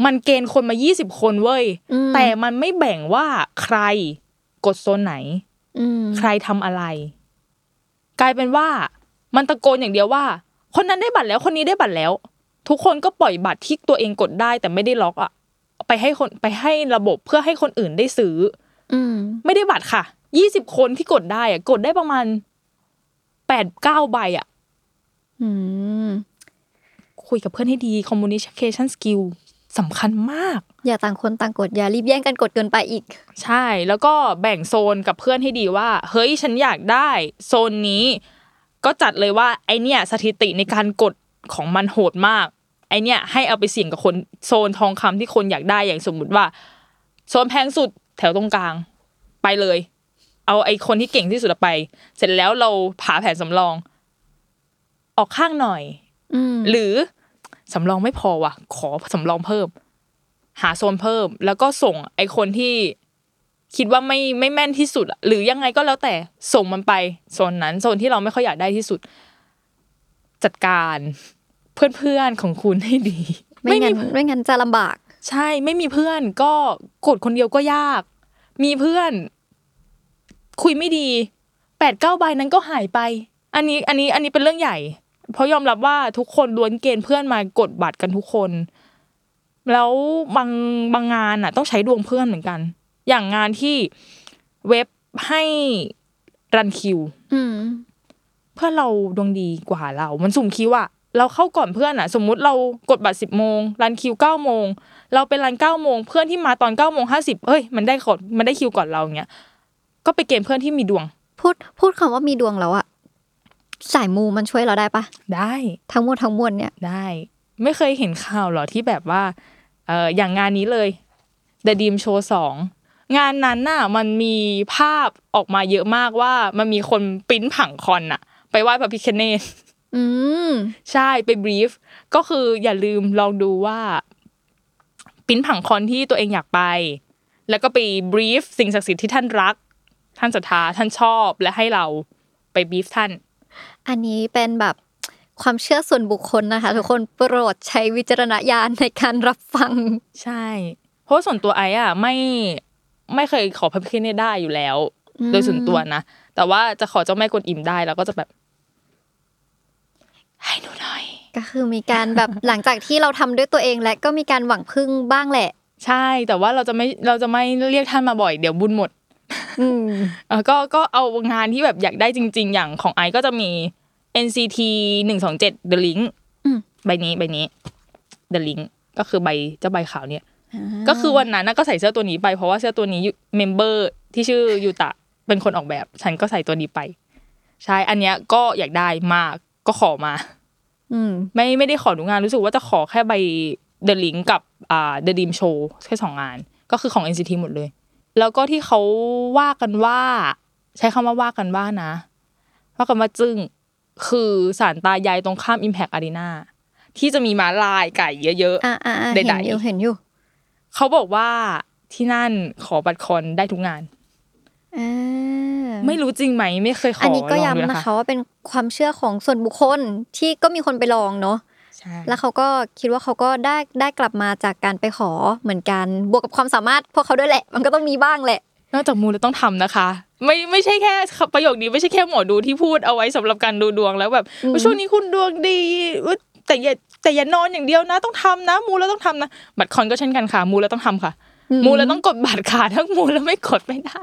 มันเกณฑ์คนมายี่สิบคนเว้ยอืมแต่มันไม่แบ่งว่าใครกดโซนไหนอืมใครทำอะไร กลายเป็นว่า มันตะโกนอย่างเดียวว่า คนนั้นได้บัตรแล้ว คนนี้ได้บัตรแล้ว ทุกคนก็ปล่อยบัตรที่ตัวเองกดได้แต่ไม่ได้ล็อกอะ ไปให้คนไปให้ระบบเพื่อให้คนอื่นได้ซื้อ อืมไม่ได้บัตรค่ะยี่สิบคนที่กดได้อะกดได้ประมาณแปดเก้าใบอะอืมคุยกับเพื่อนให้ดี communication skill สำคัญมาก อย่าต่างคนต่างกดอย่ารีบแย่งกันกดเกินไปอีก ใช่ แล้วก็แบ่งโซนกับเพื่อนให้ดีว่า เฮ้ยฉันอยากได้ โซนนี้ ก็จัดเลยว่า ไอเนี่ย สถิติในการกดของมันโหดมาก ไอเนี่ยให้เอาไปเสี่ยงกับคนโซนทองคำที่คนอยากได้อย่างสมมุติว่า โซนแพงสุดแถวตรงกลาง ไปเลย เอาไอคนที่เก่งที่สุดไป เสร็จแล้วเราผาแผนสำรอง ออกข้างหน่อยอืมหรือสำรองไม่พอว่ะ ขอสำรองเพิ่ม หาโซนเพิ่ม แล้วก็ส่งไอคนที่คิดว่าไม่ไม่แม่นที่สุดอะหรือยังไงก็แล้วแต่ส่งมันไปโซนนั้นโซนที่เราไม่ค่อยอยากได้ที่สุด จัดการ เพื่อนๆของคุณให้ดี ไม่งั้นมีไม่งั้นจะลำบาก ใช่ไม่มีเพื่อนก็กดคนเดียวก็ยาก มีเพื่อน คุยไม่ดีแปดเก้าใบนั้นก็หายไป อันนี้อันนี้อันนี้เป็นเรื่องใหญ่ เพราะยอมรับว่าทุกคนล้วนเกณฑ์เพื่อนมากดบัตรกันทุกคน แล้วบางบางงานอะ ต้องใช้ดวงเพื่อนเหมือนกัน อย่างงานที่เว็บให้รันคิวอืมเพื่อนเราดวงดีกว่าเรา มันสุ่มคิวอะ เราเข้าก่อนเพื่อนอะสมมุติเรากดบัตรสิบโมงรันคิวเก้าโมงเราเป็นรันเก้าโมงเพื่อนที่มาตอนเก้าโมงห้าสิบเอ้ยมันได้กดมันได้คิวก่อนเราเงี้ยก็ไปเกณฑ์เพื่อนที่มีดวง พูดพูดคำว่ามีดวงแล้วอะสายมูมันช่วยเราได้ปะได้ทั้งหมดทั้งมวลเนี่ยได้ ไม่เคยเห็นข่าวหรอที่แบบว่าเอออย่างงานนี้เลย The Dream Show สองงานนั้นน่ะมันมีภาพออกมาเยอะมากว่ามันมีคนปริ้นผังคอนน่ะ ไปไหว้พระพิคเนต อืมใช่ไปบรีฟก็คืออย่าลืมลองดูว่าปริ้นผังคอนที่ตัวเองอยากไป แล้วก็ไปบรีฟสิ่งศักดิ์สิทธิ์ที่ท่านรัก ท่านศรัทธาท่านชอบและให้เราไปบรีฟท่าน อันนี้เป็นแบบความเชื่อส่วนบุคคลนะคะ ทุกคนโปรดใช้วิจารณญาณในการรับฟัง ใช่ เพราะว่าส่วนตัวไอ้อะไม่ไม่เคยขอพระพิฆเนศได้อยู่แล้วอืมโดยส่วนตัวนะ แต่ว่าจะขอเจ้าแม่กวนอิมได้แล้วก็จะแบบ ให้หนูหน่อย ก็คือมีการแบบหลังจากที่เราทำด้วยตัวเองและก็มีการหวังพึ่งบ้างแหละ ใช่แต่ว่าเราจะไม่เราจะไม่เรียกท่านมาบ่อยเดี๋ยวบุญหมดอืมเออก็ก็เอางานที่แบบอยากได้จริง ๆ อย่างของไอซ์ก็จะมี NCT หนึ่งสองเจ็ด The Link อืมใบนี้ใบนี้ The Link ก็คือใบเจ้าใบขาวเนี่ย ก็คือวันนั้นน่ะก็ใส่เสื้อตัวนี้ไปเพราะว่าเสื้อตัวนี้ member ที่ชื่อยูตะเป็นคนออกแบบ ฉันก็ใส่ตัวนี้ไป ใช่ อันเนี้ยก็อยากได้มาก ก็ขอมา อืม ไม่ไม่ได้ขอดูงานรู้สึกว่าจะขอแค่ใบ The Link กับอ่า The Dream Show แค่สองงาน ก็คือของ NCT หมดเลย แล้วก็ที่เขาว่ากันว่า ใช้คำว่าว่ากันว่านะ ว่ากันว่าจึ้งคือสารตายายตรงข้าม Impact Arena ที่จะมีม้าลายไก่เยอะอ่าอ่าใดเห็นๆอยู่เห็นอยู่ๆเขาบอกว่าที่นั่นขอบัตรคอนได้ทุกงานอ่า ไม่รู้จริงไหมไม่เคยขออันนี้ก็ลงดูย้ำนะคะว่าเป็นความเชื่อของส่วนบุคคลที่ก็มีคนไปลองเนาะใช่แล้วเขาก็คิดว่าเขาก็ได้ได้กลับมาจากการไปขอเหมือนกัน บวกกับความสามารถพวกเขาด้วยแหละ มันก็ต้องมีบ้างแหละ นอกจากมูแล้วต้องทำนะคะ ไม่ไม่ใช่แค่ประโยคนี้ไม่ใช่แค่หมอดูที่พูดเอาไว้สำหรับการดูดวงแล้วแบบอืมว่าช่วงนี้คุณดวงดีอุ๊ยแต่อย่าแต่อย่านอนอย่างเดียวนะต้องทำนะ มูแล้วต้องทำนะ บัตรคอนก็เช่นกันค่ะ มูแล้วต้องทำค่ะ มูแล้วต้องกดบัตรค่ะถ้ามูแล้วไม่กดไม่ได้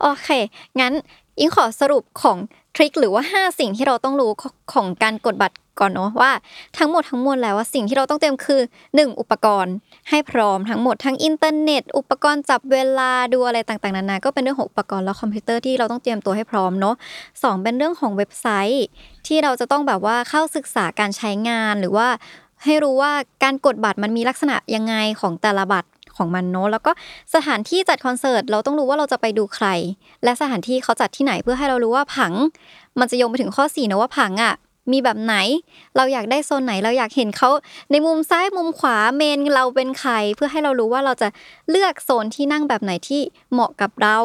โอเค งั้นอิงขอสรุปของทริคหรือว่า 5 สิ่งที่เราต้องรู้ของการกดบัตรก่อนเนาะว่าทั้งหมดทั้งมวลแล้วว่าสิ่งที่เราต้องเตรียมคือ 1. อุปกรณ์ ให้พร้อมทั้งหมดทั้งอินเทอร์เน็ต อุปกรณ์จับเวลาดูอะไรต่างๆนานาก็เป็นเรื่องของอุปกรณ์และคอมพิวเตอร์ที่เราต้องเตรียมตัวให้พร้อมเนาะสองเป็นเรื่องของเว็บไซต์ ที่เราจะต้องแบบว่าเข้าศึกษาการใช้งานหรือว่าให้รู้ว่าการกดบัตรมันมีลักษณะยังไงของแต่ละบัตร ของมันเนอะแล้วก็สถานที่จัดคอนเสิร์ตเราต้องรู้ว่าเราจะไปดูใคร และสถานที่เขาจัดที่ไหนเพื่อให้เรารู้ว่าผัง มันจะโยงไปถึงข้อ4นะว่าผังอะมีแบบไหน เราอยากได้โซนไหน เราอยากเห็นเขาในมุมซ้ายมุมขวาเมนเราเป็นใคร เพื่อให้เรารู้ว่าเราจะเลือกโซนที่นั่งแบบไหนที่เหมาะกับเรา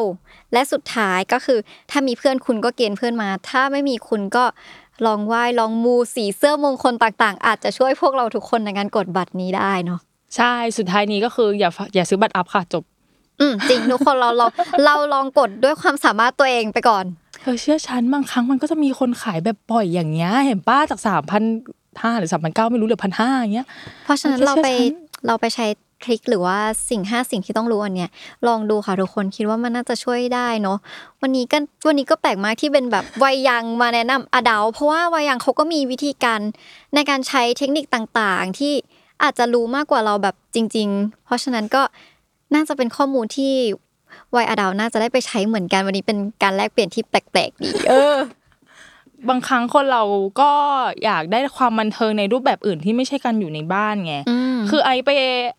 และสุดท้ายก็คือ ถ้ามีเพื่อนคุณก็เกณฑ์เพื่อนมา ถ้าไม่มีคุณก็ลองไหว้ลองมูสีเสื้อมงคลต่างๆ อาจจะช่วยพวกเราทุกคนในการกดบัตรนี้ได้เนาะ ใช่สุดท้ายนี้ก็คืออย่าฝอย่าซื้อบัตรอัพค่ะจบ อืมจริงทุกคนเราเราเราลองกดด้วยความสามารถตัวเองไปก่อนเธอเชื่อฉันบางครั้งมันก็จะมีคนขายแบบปล่อยอย่างเงี้ยเห็นป้าจากสามพันห้าหรือสามพันเก้าไม่รู้เหลือพันห้าอย่างเงี้ย เพราะฉะนั้นมันจะเราไปเชื่อฉันเราไปใช้ทริคหรือว่าสิ่งห้าสิ่งที่ต้องรู้อันเนี้ยลองดูค่ะทุกคนคิดว่ามันน่าจะช่วยได้เนาะวันนี้ก็วันนี้ก็แปลกมากที่เป็นแบบวัยยังมาแนะนำอดาเพราะว่าวัยยังเขาก็มีวิธีการในการใช้เทคนิคต่างๆ ที่ อาจจะรู้มากกว่าเราแบบจริง ๆ เพราะฉะนั้นก็น่าจะเป็นข้อมูลที่วัยอดาวน่าจะได้ไปใช้เหมือนกันวันนี้เป็นการแลกเปลี่ยนที่แปลกๆดีเออบางครั้งคนเราก็อยากได้ความบันเทิงในรูปแบบอื่นที่ไม่ใช่การอยู่ในบ้านไงอืมคือไอไป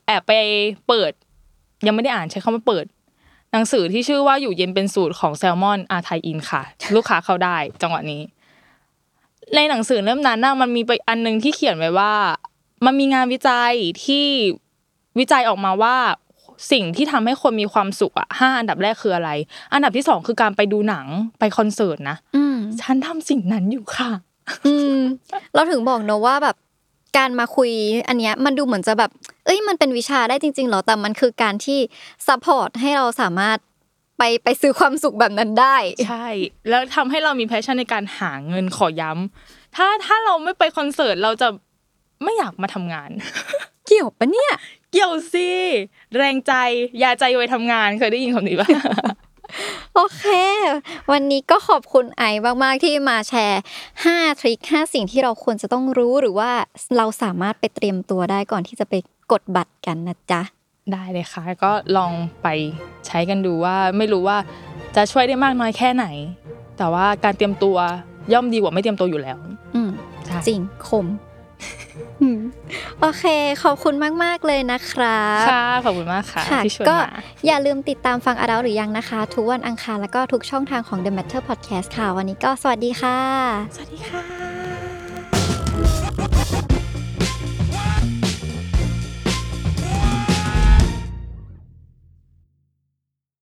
แอบไปเปิด ยังไม่ได้อ่านใช้คำว่าเปิด หนังสือที่ชื่อว่าอยู่เย็นเป็นสูตรของแซลมอนอาไทยอินค่ะ ลูกค้าเข้าได้ จังหวะนี้ ในหนังสือเล่มนั้นน่ะมันมีไปอันหนึงที่เขียนไว้ว่า มันมีงานวิจัยที่วิจัยออกมาว่าสิ่งที่ทำให้คนมีความสุขอะห้าอันดับแรกคืออะไร อันดับที่สองคือการไปดูหนังไปคอนเสิร์ตนะอืมฉันทำสิ่งนั้นอยู่ค่ะ อืมเราถึงบอกเนอะว่าแบบการมาคุยอันเนี้ยมันดูเหมือนจะแบบ เอ้ยมันเป็นวิชาได้จริงๆเหรอแต่มันคือการที่ support ให้เราสามารถไปไปซื้อความสุขแบบนั้นได้ ใช่ แล้วทำให้เรามี passion ในการหาเงินขอย้ำถ้าถ้าเราไม่ไปคอนเสิร์ตเราจะ ไม่อยากมาทำงาน เกี่ยวปะเนี่ย เกี่ยวสิแรงใจยาใจไว้ทำงานเคยได้ยินคำนี้ปะโอเค วันนี้ก็ขอบคุณไอซ์มาก ๆ ที่มาแชร์ 5 ทริค 5 สิ่งที่เราควรจะต้องรู้หรือว่าเราสามารถไปเตรียมตัวได้ก่อนที่จะไปกดบัตรกันนะจ๊ะ ได้เลยค่ะ ก็ลองไปใช้กันดูว่า ไม่รู้ว่าจะช่วยได้มากน้อยแค่ไหน แต่ว่าการเตรียมตัวย่อมดีกว่าไม่เตรียมตัวอยู่แล้ว อืมใช่จริงคมอืม โอเค ขอบคุณมาก ๆ เลยนะครับค่ะ ขอบคุณมากค่ะค่ะที่ชวนก็มาอย่าลืมติดตามฟังอาดาหรือยังนะคะ ทุกวันอังคารแล้วก็ทุกช่องทางของ The Matter Podcast ค่ะ วันนี้ก็สวัสดีค่ะ สวัสดีค่ะ